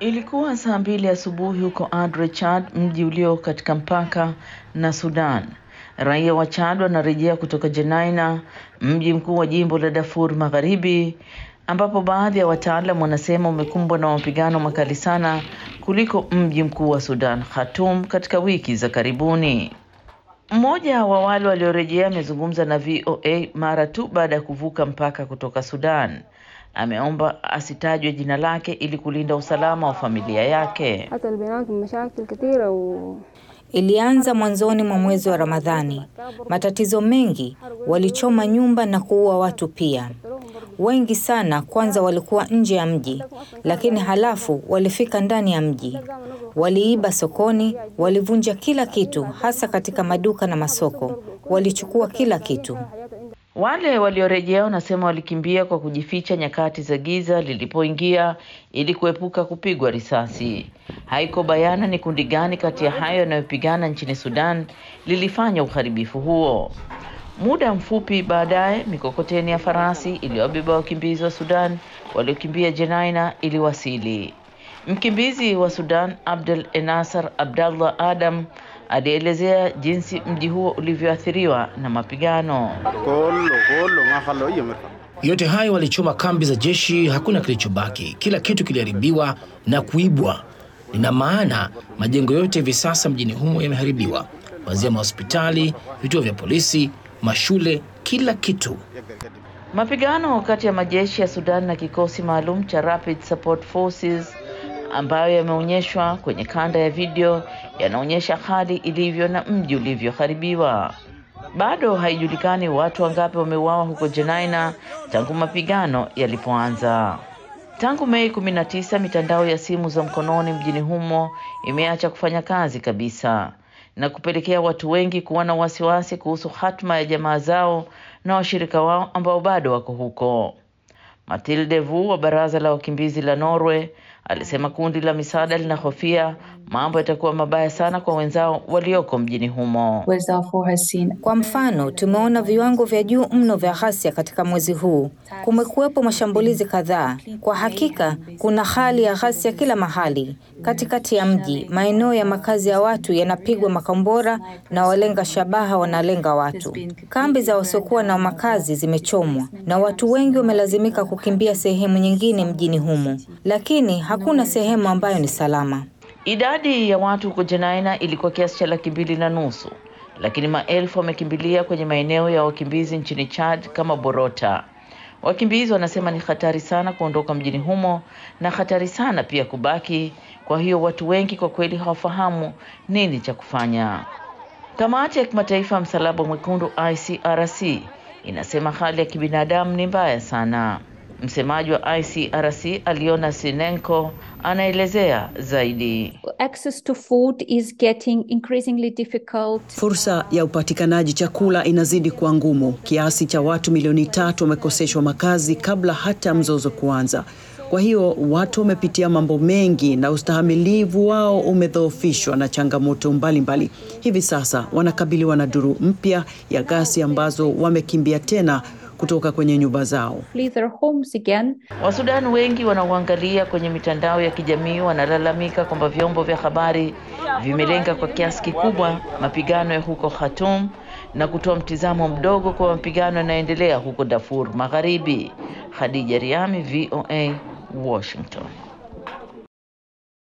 Ilikuwa saa mbili asubuhi huko Adre, Chad, mji ulio katika mpaka na Sudan. Raia wa Chad wanarejea kutoka Jenaina, mji mkuu wa jimbo la Darfur Magharibi, ambapo baadhi ya wataalam wanasema umekumbwa na mapigano makali sana kuliko mji mkuu wa Sudan, Khartoum, katika wiki za karibuni. Mmoja wa wale waliorejea amezungumza na VOA mara tu baada ya kuvuka mpaka kutoka Sudan. Ameomba asitajwe jina lake ili kulinda usalama wa familia yake. Ilianza mwanzoni mwa mwezi wa Ramadhani. Matatizo mengi, walichoma nyumba na kuua watu pia. Wengi sana kwanza walikuwa nje ya mji, lakini halafu walifika ndani ya mji. Waliiba sokoni, walivunja kila kitu, hasa katika maduka na masoko. Walichukua kila kitu. Wale waliorejea wanasema walikimbia kwa kujificha nyakati za giza lilipoingia ili kuepuka kupigwa risasi. Haiko bayana ni kundi gani kati ya hayo yanayopigana nchini Sudan lilifanya uharibifu huo. Muda mfupi baadaye, mikokoteni ya farasi iliyobeba wakimbizi wa Sudan waliokimbia Jenaina iliwasili. Mkimbizi wa Sudan Abdel Enasar Abdallah Adam alielezea jinsi mji huo ulivyoathiriwa na mapigano. Yote hayo walichoma kambi za jeshi, hakuna kilichobaki, kila kitu kiliharibiwa na kuibwa. Nina maana majengo yote hivi sasa mjini humo yameharibiwa, kuanzia mahospitali, vituo vya polisi, mashule, kila kitu. Mapigano kati ya majeshi ya Sudan na kikosi maalum cha Rapid Support Forces ambayo yameonyeshwa kwenye kanda ya video yanaonyesha hali ilivyo na mji ulivyoharibiwa. Bado haijulikani watu wangapi wameuawa huko Jenaina tangu mapigano yalipoanza. Tangu Mei 19, mitandao ya simu za mkononi mjini humo imeacha kufanya kazi kabisa na kupelekea watu wengi kuwa na wasiwasi kuhusu hatma ya jamaa zao na washirika wao ambao bado wako huko. Matilde Vu wa baraza la wakimbizi la Norway alisema kundi la misaada linahofia mambo yatakuwa mabaya sana kwa wenzao walioko mjini humo. Kwa mfano, tumeona viwango vya juu mno vya ghasia katika mwezi huu. Kumekuwepo mashambulizi kadhaa. Kwa hakika, kuna hali ya ghasia kila mahali. Katikati ya mji, maeneo ya makazi ya watu yanapigwa makombora na walenga shabaha wanalenga watu. Kambi za wasiokuwa na makazi zimechomwa na watu wengi wamelazimika kukimbia sehemu nyingine mjini humo, lakini hakuna sehemu ambayo ni salama. Idadi ya watu huko Jenaina ilikuwa kiasi cha laki mbili na nusu, lakini maelfu wamekimbilia kwenye maeneo ya wakimbizi nchini Chad kama Borota. Wakimbizi wanasema ni hatari sana kuondoka mjini humo na hatari sana pia kubaki. Kwa hiyo watu wengi kwa kweli hawafahamu nini cha kufanya. Kamati ya kimataifa ya msalaba mwekundu ICRC inasema hali ya kibinadamu ni mbaya sana. Msemaji wa ICRC Aliona Sinenko anaelezea zaidi. Access to food is getting increasingly difficult. Fursa ya upatikanaji chakula inazidi kuwa ngumu. Kiasi cha watu milioni tatu wamekoseshwa makazi kabla hata mzozo kuanza. Kwa hiyo watu wamepitia mambo mengi na ustahamilivu wao umedhoofishwa na changamoto mbalimbali mbali. Hivi sasa wanakabiliwa na duru mpya ya ghasia ambazo wamekimbia tena kutoka kwenye nyumba zao. Flee their homes again. Wasudani wengi wanaoangalia kwenye mitandao ya kijamii wanalalamika kwamba vyombo vya habari vimelenga kwa kiasi kikubwa mapigano ya huko Khartoum na kutoa mtizamo mdogo kwa mapigano yanayoendelea huko Darfur Magharibi. Khadija Riami, VOA, Washington.